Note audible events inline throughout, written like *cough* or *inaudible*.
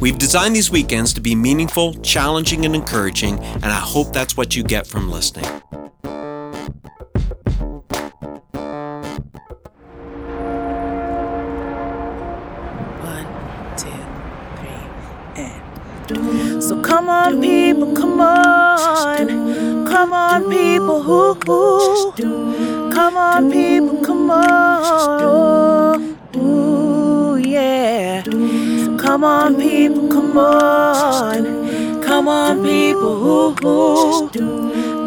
We've designed these weekends to be meaningful, challenging, and encouraging, and I hope that's what you get from listening. One, two, three, and. So come on, people, come on. Come on, people, hoo. Come on, people, come on. Ooh, yeah. Come on, people, come on. Come on, people, hoo.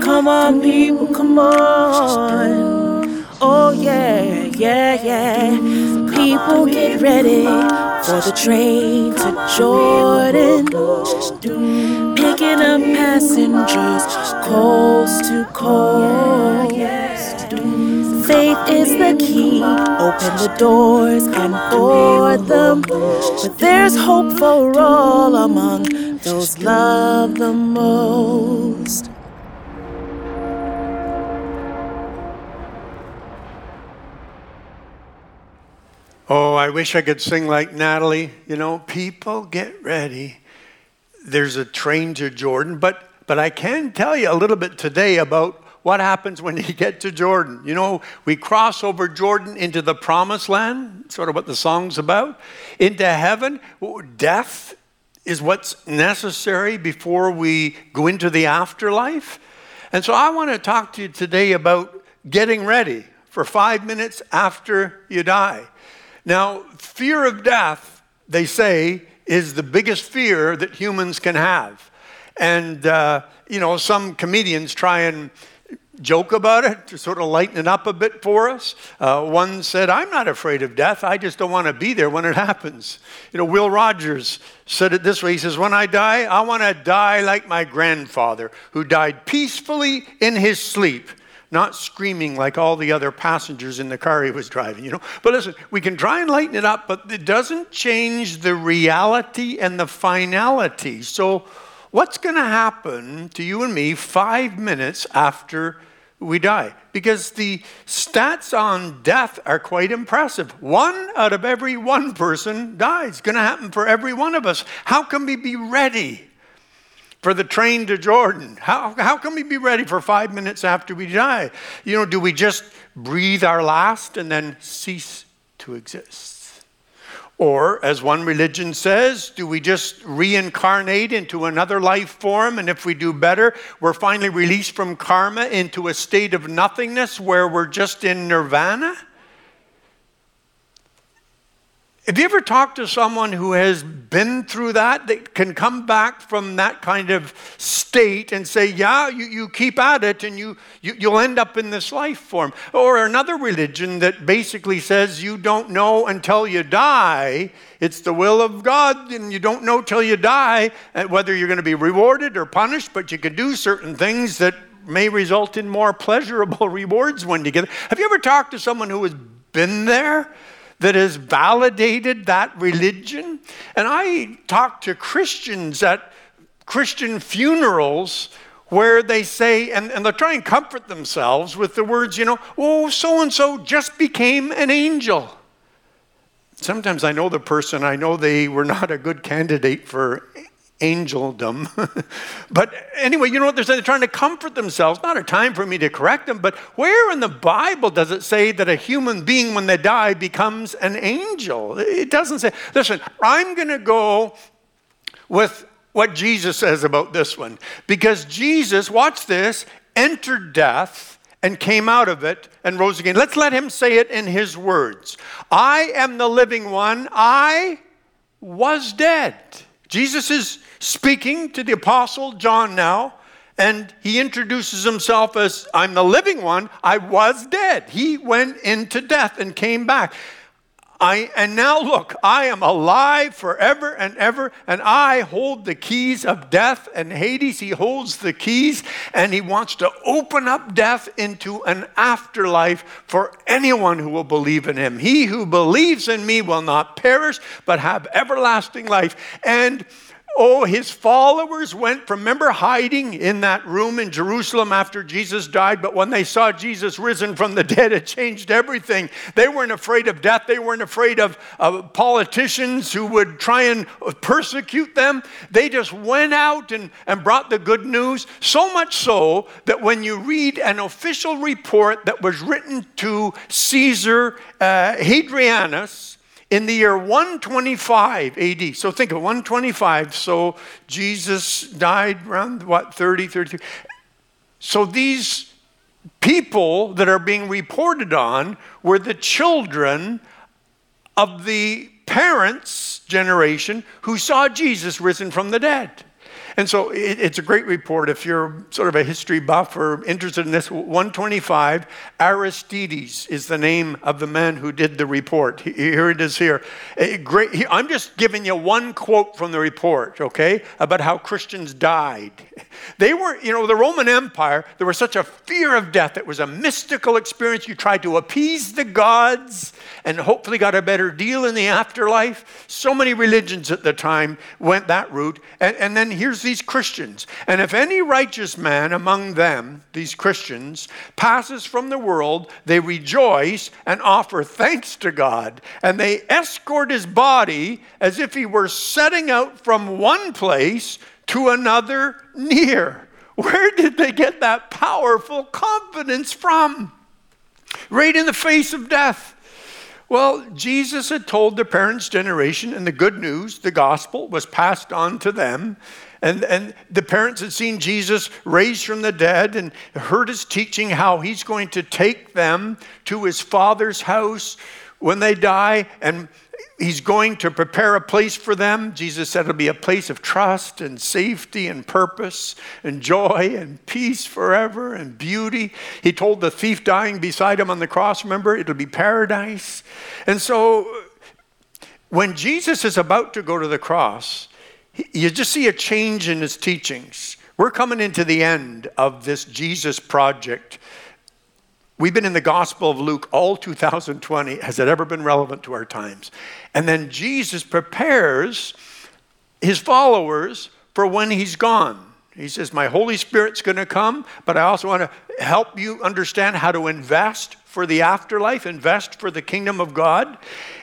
Come on, people, come on. Oh, yeah, yeah, yeah. People get ready for the train to Jordan. Picking up passengers coast to coast. Is the key. Open the doors and board them. But there's hope for all among those loved the most. Oh, I wish I could sing like Natalie. You know, people get ready. There's a train to Jordan, but but I can tell you a little bit today about what happens when you get to Jordan. You know, we cross over Jordan into the promised land, sort of what the song's about, into heaven. Death is what's necessary before we go into the afterlife. And so I want to talk to you today about getting ready for five minutes after you die. Now, fear of death, they say, is the biggest fear that humans can have. And, uh, you know, some comedians try and joke about it to sort of lighten it up a bit for us. Uh, one said, I'm not afraid of death. I just don't want to be there when it *laughs* happens. You know, Will Rogers said it this way He says, When I die, I want to die like my grandfather, who died peacefully in his sleep not screaming like all the other passengers in the car he was driving, you know. But listen, we can try and lighten it up, but it doesn't change the reality and the finality. So, what's going to happen to you and me five minutes after we die? Because the stats on death are quite impressive. One out of every one person dies. It's going to happen for every one of us. How can we be ready? for the train to Jordan? How, how can we be ready for five minutes after we die? You know, do we just breathe our last and then cease to exist? Or, as one religion says, do we just reincarnate into another life form? And if we do better, we're finally released from karma into a state of nothingness where we're just in nirvana? Have you ever talked to someone who has been through that, that can come back from that kind of state and say, Yeah, you, you keep at it and you, you, you'll end up in this life form? Or another religion that basically says you don't know until you die. It's the will of God, and you don't know till you die uh, whether you're going to be rewarded or punished, but you can do certain things that may result in more pleasurable *laughs* rewards when you get there. Have you ever talked to someone who has been there? That has validated that religion. And I talk to Christians at Christian funerals where they say, and, and they're trying to comfort themselves with the words, you know, oh, so and so just became an angel. Sometimes I know the person, I know they were not a good candidate for angeldom. *laughs* but anyway, you know what they're saying? They're trying to comfort themselves. Not a time for me to correct them, but where in the Bible does it say that a human being, when they die, becomes an angel? It doesn't say. Listen, I'm going to go with what Jesus says about this one. Because Jesus, watch this, entered death and came out of it and rose again. Let's let him say it in his words I am the living one. I was dead. Jesus is speaking to the Apostle John now, and he introduces himself as I'm the living one. I was dead. He went into death and came back. I, and now look, I am alive forever and ever, and I hold the keys of death and Hades. He holds the keys, and he wants to open up death into an afterlife for anyone who will believe in him. He who believes in me will not perish, but have everlasting life. And Oh, his followers went from, remember, hiding in that room in Jerusalem after Jesus died. But when they saw Jesus risen from the dead, it changed everything. They weren't afraid of death. They weren't afraid of, of politicians who would try and persecute them. They just went out and, and brought the good news. So much so that when you read an official report that was written to Caesar uh, Hadrianus, in the year 125 AD. So think of 125. So Jesus died around what, 30, 33. So these people that are being reported on were the children of the parents' generation who saw Jesus risen from the dead. And so it, it's a great report if you're sort of a history buff or interested in this. 125, Aristides is the name of the man who did the report. Here it is here. Great, I'm just giving you one quote from the report, okay, about how Christians died. They were, you know, the Roman Empire, there was such a fear of death. It was a mystical experience. You tried to appease the gods and hopefully got a better deal in the afterlife. So many religions at the time went that route. And, and then here's these Christians. And if any righteous man among them, these Christians, passes from the world, they rejoice and offer thanks to God. And they escort his body as if he were setting out from one place to another near. Where did they get that powerful confidence from? Right in the face of death. Well, Jesus had told the parents' generation, and the good news, the gospel, was passed on to them. And, and the parents had seen Jesus raised from the dead and heard his teaching how he's going to take them to his father's house when they die and he's going to prepare a place for them. Jesus said it'll be a place of trust and safety and purpose and joy and peace forever and beauty. He told the thief dying beside him on the cross, remember, it'll be paradise. And so when Jesus is about to go to the cross, you just see a change in his teachings. We're coming into the end of this Jesus project. We've been in the Gospel of Luke all 2020. Has it ever been relevant to our times? And then Jesus prepares his followers for when he's gone. He says, My Holy Spirit's going to come, but I also want to help you understand how to invest for the afterlife, invest for the kingdom of God.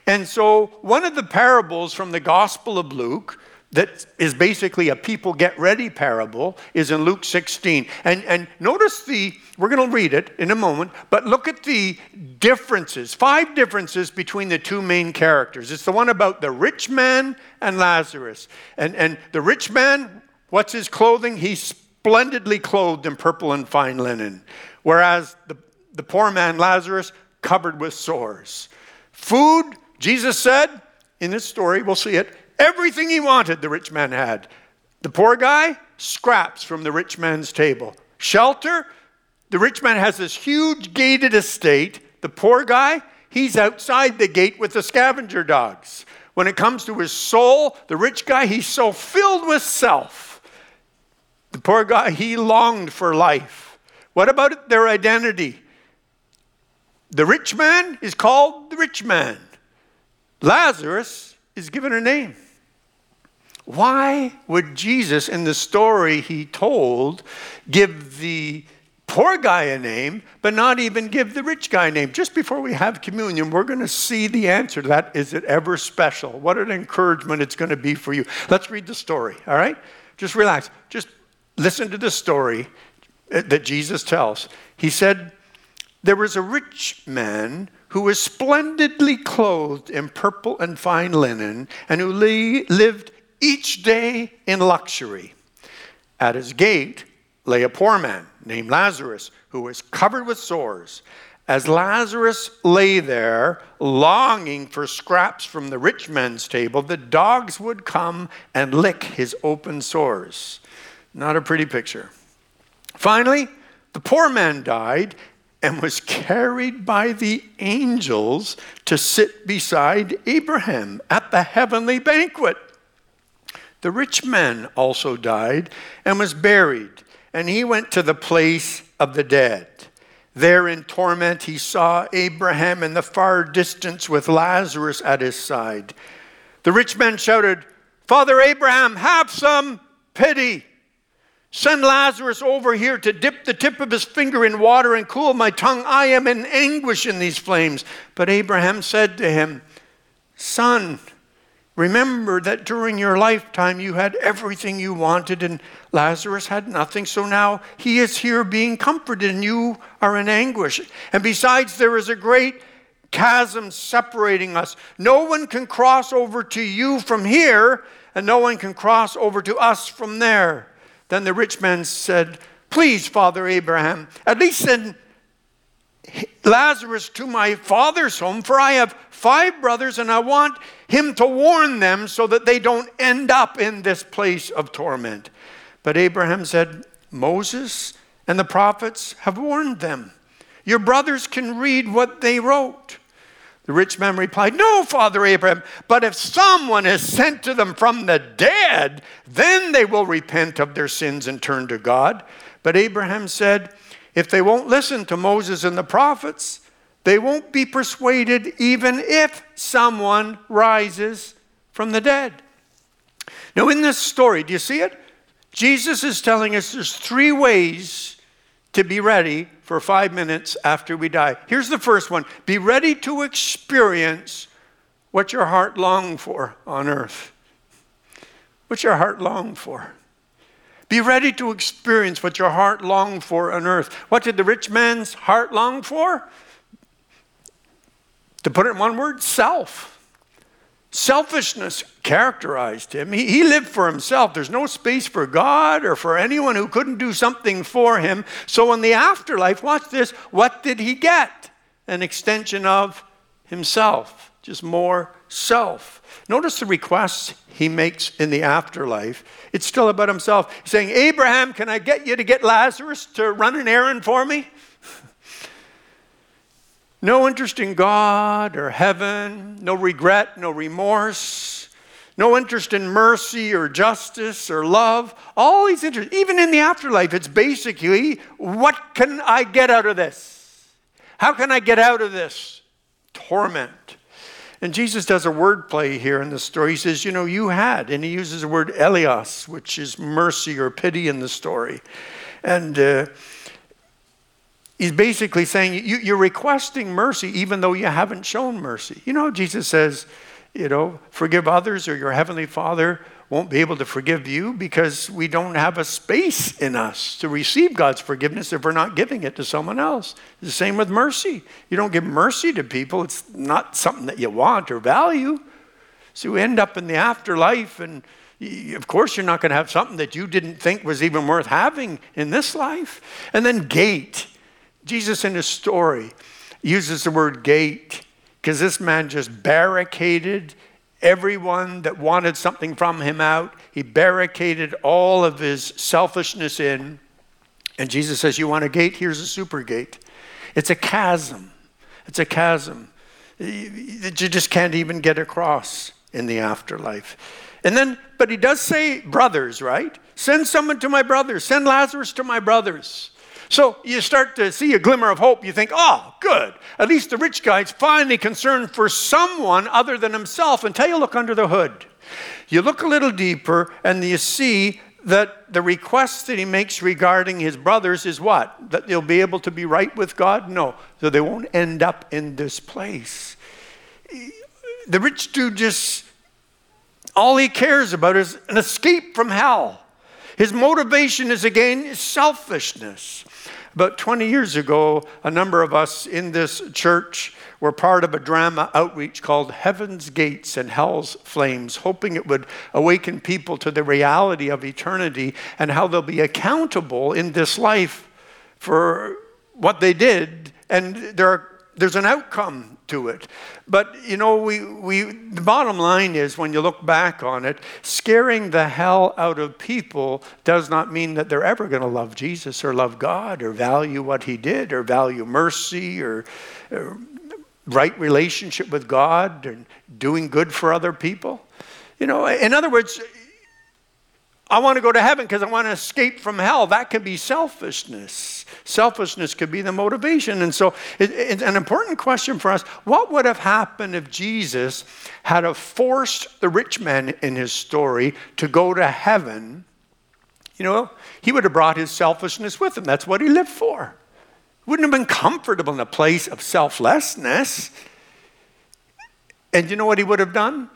And so, one of the parables from the Gospel of Luke that is basically a people get ready parable is in Luke 16. And, and notice the, we're going to read it in a moment, but look at the differences, five differences between the two main characters. It's the one about the rich man and Lazarus. And, and the rich man, what's his clothing? He's splendidly clothed in purple and fine linen, whereas the, the poor man, Lazarus, covered with sores. Food, Jesus said in this story, we'll see it, Everything he wanted, the rich man had. The poor guy, scraps from the rich man's table. Shelter, the rich man has this huge gated estate. The poor guy, he's outside the gate with the scavenger dogs. When it comes to his soul, the rich guy, he's so filled with self. The poor guy, he longed for life. What about their identity? The rich man is called the rich man. Lazarus is given a name. Why would Jesus, in the story he told, give the poor guy a name, but not even give the rich guy a name? Just before we have communion, we're going to see the answer to that. Is it ever special? What an encouragement it's going to be for you. Let's read the story, all right? Just relax. Just listen to the story uh, that Jesus tells. He said, There was a rich man who was splendidly clothed in purple and fine linen, and who lived each day in luxury. At his gate lay a poor man named Lazarus, who was covered with sores. As Lazarus lay there, longing for scraps from the rich man's table, the dogs would come and lick his open sores. Not a pretty picture. Finally, the poor man died, and was carried by the angels to sit beside Abraham at the heavenly banquet. The rich man also died and was buried, and he went to the place of the dead. There in torment, he saw Abraham in the far distance with Lazarus at his side. The rich man shouted, Father Abraham, have some pity. Send Lazarus over here to dip the tip of his finger in water and cool my tongue. I am in anguish in these flames. But Abraham said to him, Son, remember that during your lifetime you had everything you wanted and Lazarus had nothing. So now he is here being comforted and you are in anguish. And besides, there is a great chasm separating us. No one can cross over to you from here, and no one can cross over to us from there. Then the rich man said, Please, Father Abraham, at least send Lazarus to my father's home, for I have five brothers, and I want him to warn them so that they don't end up in this place of torment. But Abraham said, Moses and the prophets have warned them. Your brothers can read what they wrote. The rich man replied, No, Father Abraham, but if someone is sent to them from the dead, then they will repent of their sins and turn to God. But Abraham said, If they won't listen to Moses and the prophets, they won't be persuaded even if someone rises from the dead. Now, in this story, do you see it? Jesus is telling us there's three ways to be ready for five minutes after we die. Here's the first one be ready to experience what your heart longed for on earth. What your heart longed for. Be ready to experience what your heart longed for on earth. What did the rich man's heart long for? To put it in one word, self. Selfishness characterized him. He, he, lived for himself. There's no space for God or for anyone who couldn't do something for him. So, in the afterlife, watch this what did he get? An extension of himself, just more self. Notice the requests he makes in the afterlife. It's still about himself. He's saying, Abraham, can I get you to get Lazarus to run an errand for me? *laughs* No interest in God or heaven, no regret, no remorse, no interest in mercy or justice or love. All these interests, even in the afterlife, it's basically what can I get out of this? How can I get out of this torment? And Jesus does a word play here in the story. He says, You know, you had, and he uses the word eleos, which is mercy or pity in the story. And uh, He's basically saying you, are requesting mercy even though you haven't shown mercy. You know, Jesus says, you know, forgive others or your heavenly Father won't be able to forgive you because we don't have a space in us to receive God's forgiveness if we're not giving it to someone else. The same with mercy. You don't give mercy to people, it's not something that you want or value. So you end up in the afterlife, and of course, you're not going to have something that you didn't think was even worth having in this life. And then, gate. Jesus in his story uses the word gate because this man just barricaded everyone that wanted something from him out. He barricaded all of his selfishness in. And Jesus says, You want a gate? Here's a super gate. It's a chasm. It's a chasm that you just can't even get across in the afterlife. And then, but he does say brothers, right? Send someone to my brothers. Send Lazarus to my brothers. So you start to see a glimmer of hope. You think, oh, good. At least the rich guy's finally concerned for someone other than himself until you look under the hood. You look a little deeper and you see that the request that he makes regarding his brothers is what? That they'll be able to be right with God? No, so they won't end up in this place. The rich dude just, all he cares about is an escape from hell. His motivation is again selfishness. About 20 years ago, a number of us in this church were part of a drama outreach called Heaven's Gates and Hell's Flames, hoping it would awaken people to the reality of eternity and how they'll be accountable in this life for what they did. And there are, there's an outcome to it. But you know, we, we the bottom line is when you look back on it, scaring the hell out of people does not mean that they're ever going to love Jesus or love God or value what he did or value mercy or, or right relationship with God and doing good for other people. You know, in other words, I want to go to heaven because I want to escape from hell. That could be selfishness. Selfishness could be the motivation. And so, it, it's an important question for us what would have happened if Jesus had have forced the rich man in his story to go to heaven? You know, he would have brought his selfishness with him. That's what he lived for. He Wouldn't have been comfortable in a place of selflessness. And you know what he would have done?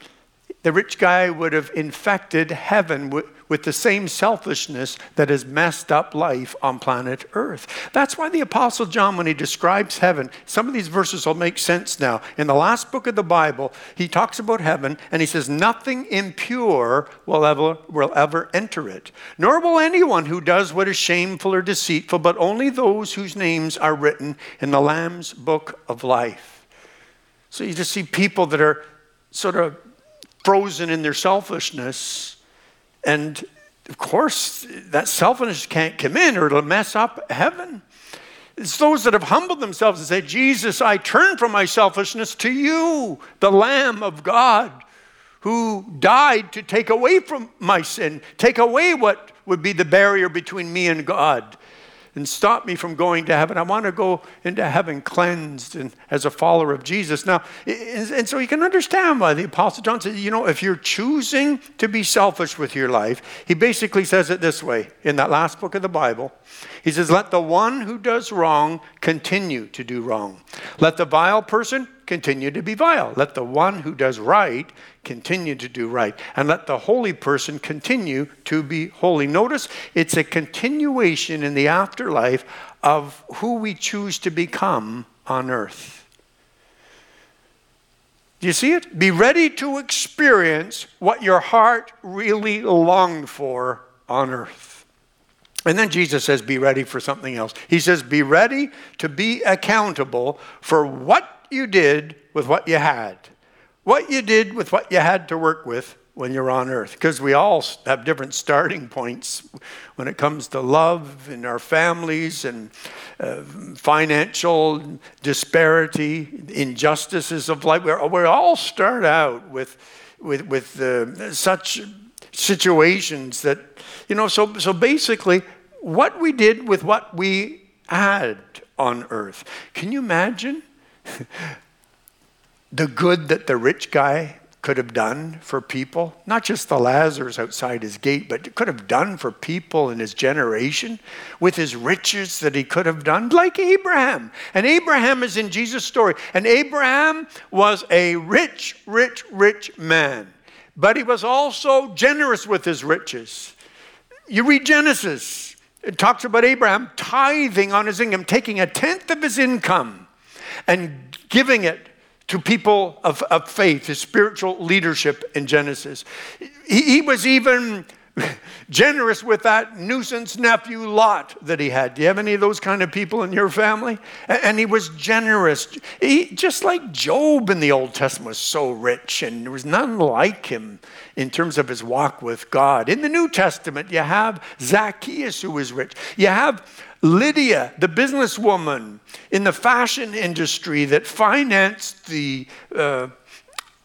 The rich guy would have infected heaven with, with the same selfishness that has messed up life on planet Earth. That's why the Apostle John, when he describes heaven, some of these verses will make sense now. In the last book of the Bible, he talks about heaven and he says, Nothing impure will ever, will ever enter it, nor will anyone who does what is shameful or deceitful, but only those whose names are written in the Lamb's book of life. So you just see people that are sort of frozen in their selfishness and of course, that selfishness can't come in or it'll mess up heaven. It's those that have humbled themselves and said, Jesus, I turn from my selfishness to you, the Lamb of God, who died to take away from my sin, take away what would be the barrier between me and God and stop me from going to heaven. I want to go into heaven cleansed and as a follower of Jesus. Now, and so you can understand why the Apostle John said, you know, if you're choosing to be selfish with your life, he basically says it this way in that last book of the Bible. He says, Let the one who does wrong continue to do wrong. Let the vile person continue to be vile. Let the one who does right continue to do right. And let the holy person continue to be holy. Notice it's a continuation in the afterlife of who we choose to become on earth. Do you see it? Be ready to experience what your heart really longed for on earth. And then Jesus says, Be ready for something else. He says, Be ready to be accountable for what you did with what you had. What you did with what you had to work with when you're on earth. Because we all have different starting points when it comes to love in our families and uh, financial disparity, injustices of life. We're, we all start out with, with, with uh, such situations that, you know, so, so basically, what we did with what we had on earth. Can you imagine? *laughs* the good that the rich guy could have done for people, not just the Lazarus outside his gate, but could have done for people in his generation with his riches that he could have done, like Abraham. And Abraham is in Jesus' story. And Abraham was a rich, rich, rich man, but he was also generous with his riches. You read Genesis, it talks about Abraham tithing on his income, taking a tenth of his income and giving it to people of, of faith, his spiritual leadership in Genesis. He, he was even *laughs* generous with that nuisance nephew Lot that he had. Do you have any of those kind of people in your family? And he was generous. He, just like Job in the Old Testament was so rich, and there was none like him in terms of his walk with God. In the New Testament, you have Zacchaeus who was rich. You have Lydia, the businesswoman in the fashion industry that financed the, uh,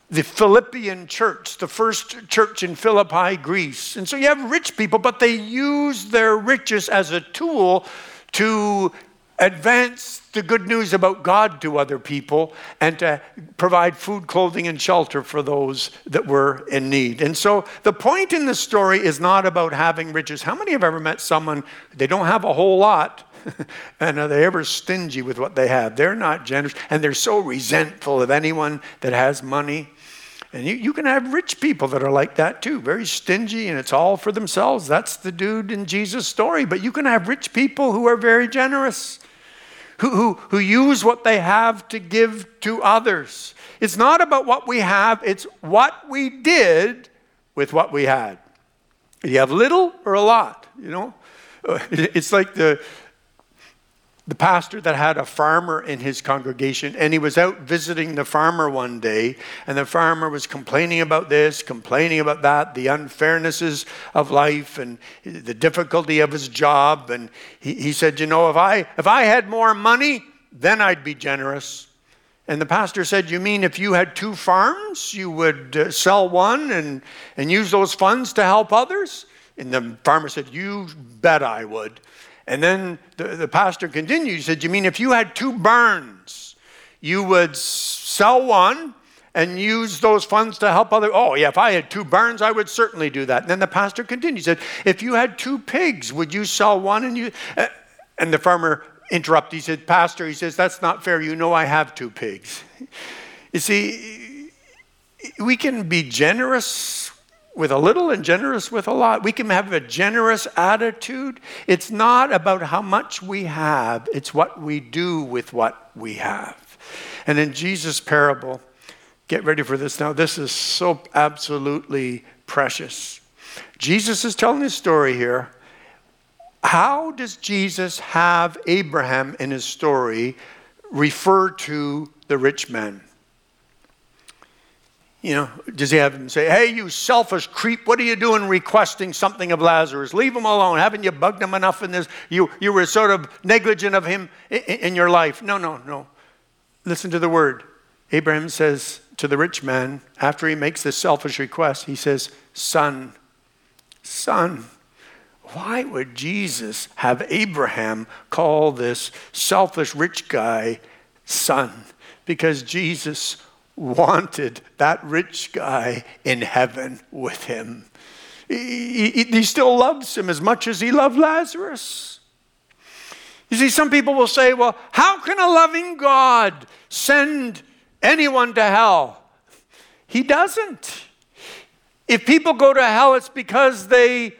the Philippian church, the first church in Philippi, Greece. And so you have rich people, but they use their riches as a tool to advance the good news about God to other people and to provide food, clothing, and shelter for those that were in need. And so the point in the story is not about having riches. How many have ever met someone, they don't have a whole lot, *laughs* and are they ever stingy with what they have? They're not generous, and they're so resentful of anyone that has money. And you, you can have rich people that are like that too, very stingy and it's all for themselves. That's the dude in Jesus' story. But you can have rich people who are very generous who, who, who use what they have to give to others. It's not about what we have, it's what we did with what we had. You have little or a lot, you know? Uh, *laughs* it's like the, the pastor that had a farmer in his congregation, and he was out visiting the farmer one day, and the farmer was complaining about this, complaining about that, the unfairnesses of life, and the difficulty of his job. And he, he said, You know, if I, if I had more money, then I'd be generous. And the pastor said, You mean if you had two farms, you would uh, sell one and, and use those funds to help others? And the farmer said, You bet I would. And then the, the pastor continued. He said, You mean if you had two barns, you would sell one and use those funds to help other? Oh, yeah, if I had two barns, I would certainly do that. And then the pastor continued. He said, If you had two pigs, would you sell one and you. Uh, and the farmer interrupted. He said, Pastor, he says, That's not fair. You know I have two pigs. *laughs* You see, we can be generous with a little and generous with a lot. We can have a generous attitude. It's not about how much we have, it's what we do with what we have. And in Jesus' parable, get ready for this now. This is so absolutely precious. Jesus is telling his story here. How does Jesus have Abraham in his story refer to the rich man? You know, does he have him say, Hey, you selfish creep, what are you doing requesting something of Lazarus? Leave him alone. Haven't you bugged him enough in this? You, you were sort of negligent of him in, in your life. No, no, no. Listen to the word. Abraham says to the rich man, after he makes this selfish request, he says, Son, son. Why would Jesus have Abraham call this selfish rich guy son? Because Jesus wanted that rich guy in heaven with him. He, he, he, still loves him as much as he loved Lazarus. You see, some people will say, well, how can a loving God send anyone to hell? He doesn't. If people go to hell, it's because they,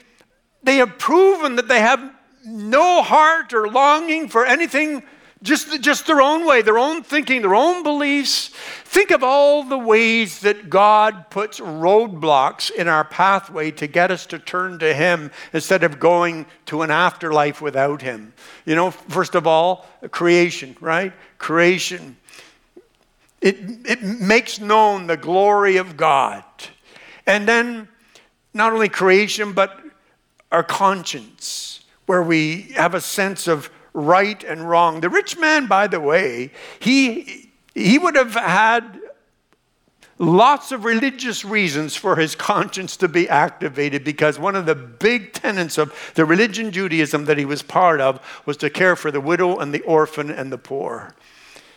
they have proven that they have no heart or longing for anything just, just their own way, their own thinking, their own beliefs. Think of all the ways that God puts roadblocks in our pathway to get us to turn to Him instead of going to an afterlife without Him. You know, first of all, creation, right? Creation. It, it makes known the glory of God. And then not only creation, but our conscience, where we have a sense of right and wrong. The rich man, by the way, he, he would have had lots of religious reasons for his conscience to be activated because one of the big tenets of the religion Judaism that he was part of was to care for the widow and the orphan and the poor.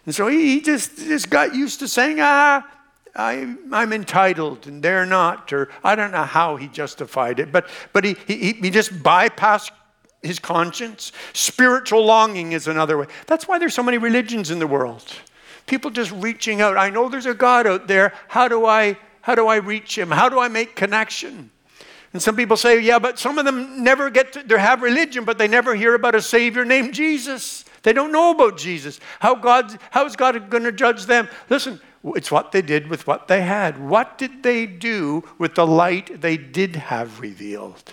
And so he, just, just got used to saying, ah, I, am entitled and they're not, or I don't know how he justified it, but, but he, he, he just bypassed his conscience. Spiritual longing is another way. That's why there's so many religions in the world. People just reaching out. I know there's a God out there. How do I how do I reach him? How do I make connection? And some people say, yeah, but some of them never get to they have religion, but they never hear about a savior named Jesus. They don't know about Jesus. How God how is God going to judge them? Listen, it's what they did with what they had. What did they do with the light they did have revealed?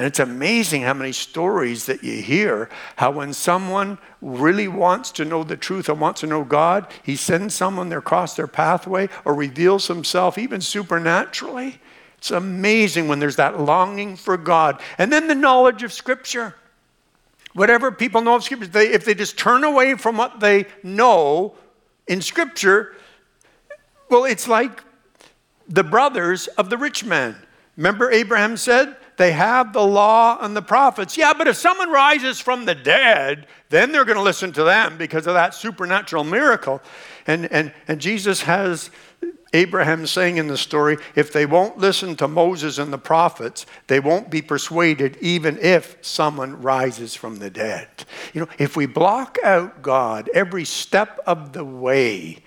And it's amazing how many stories that you hear how when someone really wants to know the truth and wants to know God, he sends someone across their pathway or reveals himself even supernaturally. It's amazing when there's that longing for God. And then the knowledge of Scripture. Whatever people know of Scripture, they, if they just turn away from what they know in Scripture, well, it's like the brothers of the rich man. Remember, Abraham said, they have the law and the prophets. Yeah, but if someone rises from the dead, then they're going to listen to them because of that supernatural miracle. And, and, and Jesus has Abraham saying in the story if they won't listen to Moses and the prophets, they won't be persuaded even if someone rises from the dead. You know, if we block out God every step of the way,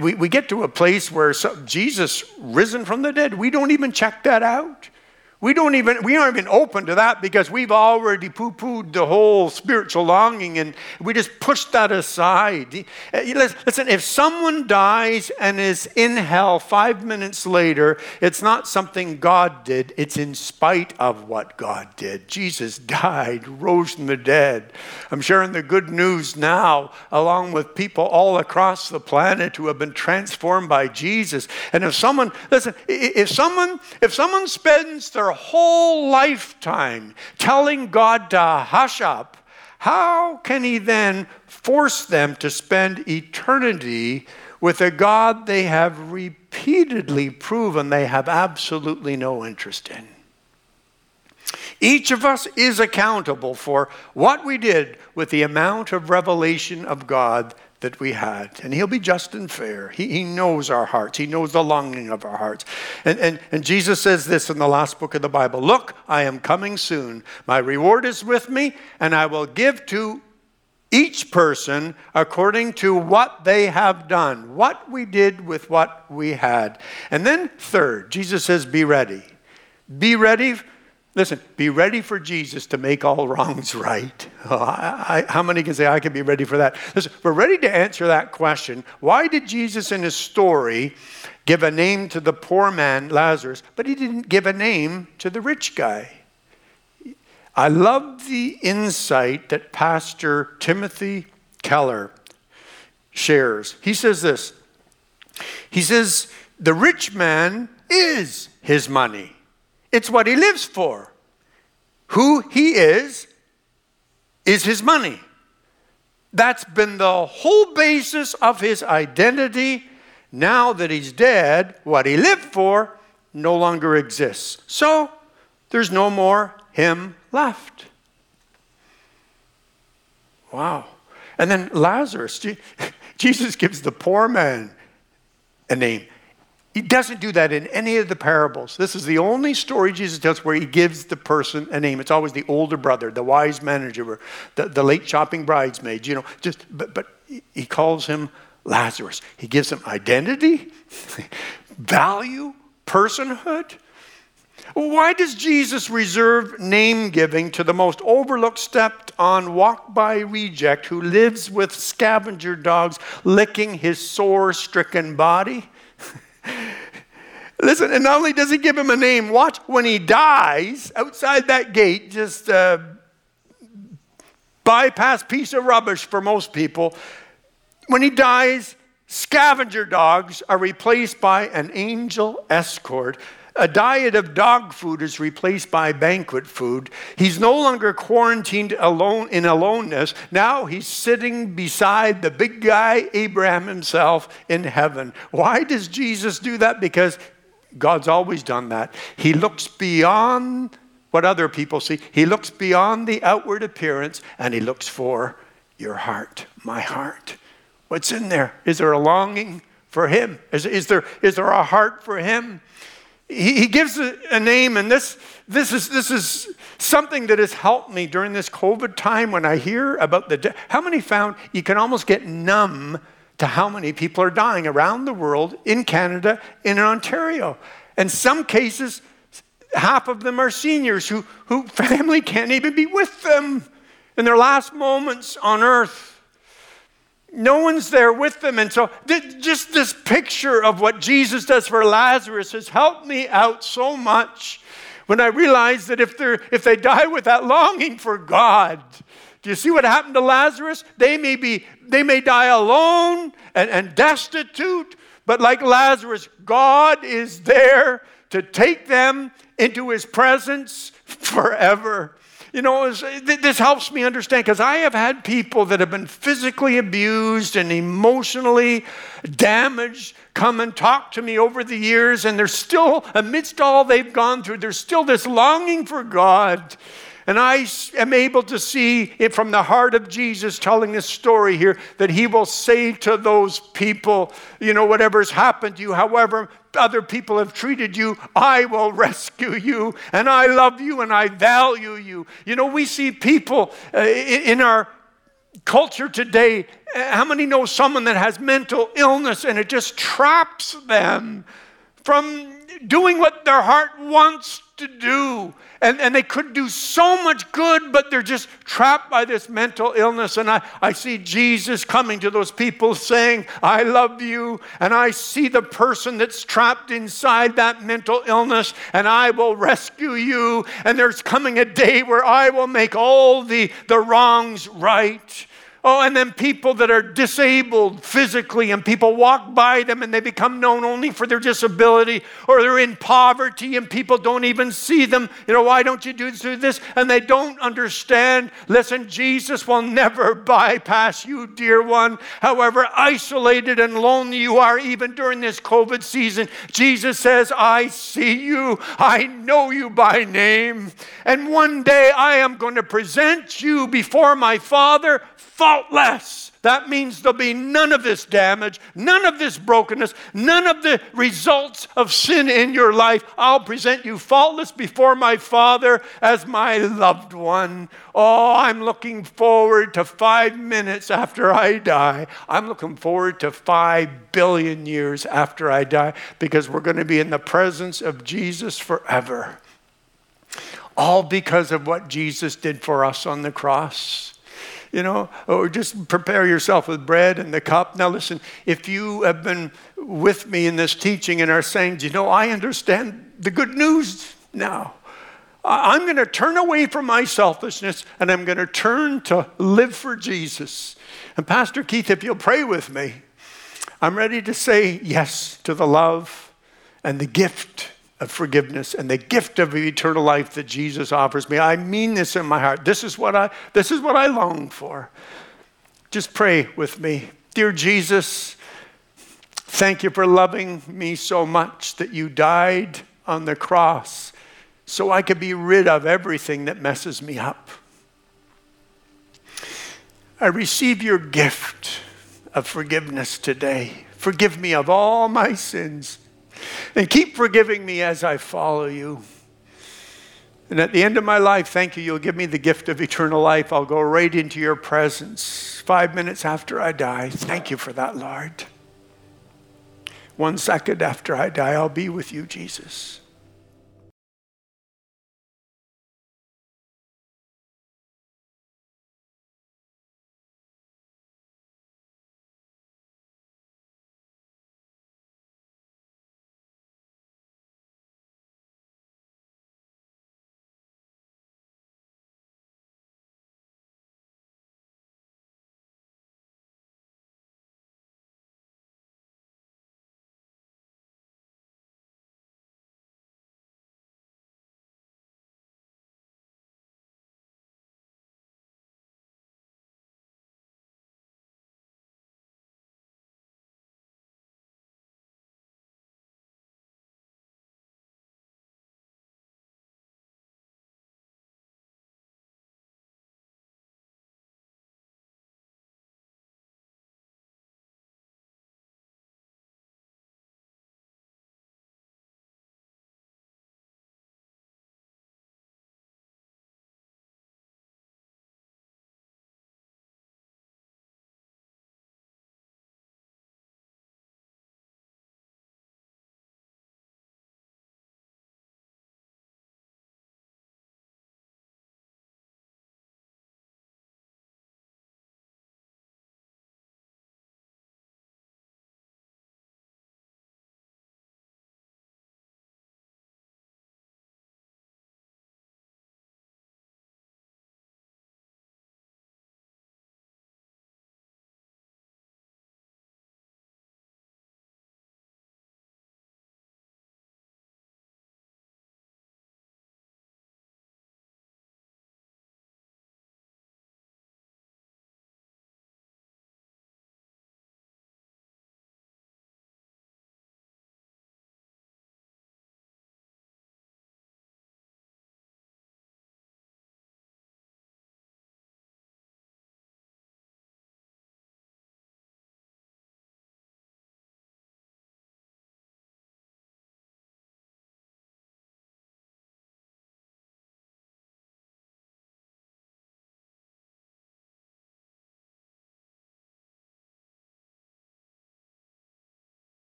we, we get to a place where Jesus risen from the dead, we don't even check that out. We don't even we aren't even open to that because we've already poo-pooed the whole spiritual longing and we just push that aside. Uh, listen, if someone dies and is in hell five minutes later, it's not something God did, it's in spite of what God did. Jesus died, rose from the dead. I'm sharing the good news now, along with people all across the planet who have been transformed by Jesus. And if someone, listen, if someone, if someone spends their their whole lifetime telling God to hush up, how can He then force them to spend eternity with a God they have repeatedly proven they have absolutely no interest in? Each of us is accountable for what we did with the amount of revelation of God that we had. And He'll be just and fair. He, he knows our hearts, He knows the longing of our hearts. And, and, and Jesus says this in the last book of the Bible Look, I am coming soon. My reward is with me, and I will give to each person according to what they have done, what we did with what we had. And then, third, Jesus says, Be ready. Be ready Listen, be ready for Jesus to make all wrongs right. Oh, I, I, how many can say, I can be ready for that? Listen, we're ready to answer that question. Why did Jesus in his story give a name to the poor man, Lazarus, but he didn't give a name to the rich guy? I love the insight that Pastor Timothy Keller shares. He says this He says, The rich man is his money. It's what he lives for. Who he is, is his money. That's been the whole basis of his identity. Now that he's dead, what he lived for no longer exists. So there's no more him left. Wow. And then Lazarus, *laughs* Jesus gives the poor man a name. He doesn't do that in any of the parables. This is the only story Jesus tells where he gives the person a name. It's always the older brother, the wise manager, the, the late shopping bridesmaid, you know, just, but, but he calls him Lazarus. He gives him identity, *laughs* value, personhood. Why does Jesus reserve name giving to the most overlooked, stepped on, walk by reject who lives with scavenger dogs licking his sore stricken body? Listen, and not only does he give him a name, watch when he dies outside that gate, just a bypass piece of rubbish for most people. When he dies, scavenger dogs are replaced by an angel escort a diet of dog food is replaced by banquet food. He's no longer quarantined alone in aloneness. Now he's sitting beside the big guy, Abraham himself, in heaven. Why does Jesus do that? Because God's always done that. He looks beyond what other people see, He looks beyond the outward appearance and He looks for your heart, my heart. What's in there? Is there a longing for Him? Is, is, there, is there a heart for Him? He, he gives a, a, name, and this, this, is, this is something that has helped me during this COVID time when I hear about the. how many found you can almost get numb to how many people are dying around the world, in Canada, in Ontario. In some cases, half of them are seniors who, who family can't even be with them in their last moments on earth no one's there with them. And so, th- just this picture of what Jesus does for Lazarus has helped me out so much when I realize that if, they're, if they die with that longing for God, do you see what happened to Lazarus? They may, be, they may die alone and, and destitute, but like Lazarus, God is there to take them into his presence forever. You know, this helps me understand because I have had people that have been physically abused and emotionally damaged come and talk to me over the years, and they're still, amidst all they've gone through, there's still this longing for God. And I am able to see it from the heart of Jesus telling this story here that he will say to those people, you know, whatever's happened to you, however other people have treated you, I will rescue you. And I love you and I value you. You know, we see people uh, in our culture today. How many know someone that has mental illness and it just traps them from doing what their heart wants to do. And, and they could do so much good, but they're just trapped by this mental illness. And I, I see Jesus coming to those people saying, I love you. And I see the person that's trapped inside that mental illness, and I will rescue you. And there's coming a day where I will make all the, the wrongs right. Oh, and then people that are disabled physically, and people walk by them and they become known only for their disability, or they're in poverty and people don't even see them. You know, why don't you do this? And they don't understand. Listen, Jesus will never bypass you, dear one. However isolated and lonely you are, even during this COVID season, Jesus says, I see you, I know you by name, and one day I am going to present you before my Father faultless. That means there'll be none of this damage, none of this brokenness, none of the results of sin in your life. I'll present you faultless before my Father as my loved one. Oh, I'm looking forward to five minutes after I die. I'm looking forward to five billion years after I die because we're going to be in the presence of Jesus forever. All because of what Jesus did for us on the cross you know, or just prepare yourself with bread and the cup. Now, listen, if you have been with me in this teaching and are saying, you know, I understand the good news now. I'm going to turn away from my selfishness and I'm going to turn to live for Jesus. And Pastor Keith, if you'll pray with me, I'm ready to say yes to the love and the gift of forgiveness and the gift of eternal life that Jesus offers me. I mean this in my heart. This is what I this is what I long for. Just pray with me. Dear Jesus, thank you for loving me so much that you died on the cross so I could be rid of everything that messes me up. I receive your gift of forgiveness today. Forgive me of all my sins. And keep forgiving me as I follow you. And at the end of my life, thank you, you'll give me the gift of eternal life. I'll go right into your presence five minutes after I die. Thank you for that, Lord. One second after I die, I'll be with you, Jesus.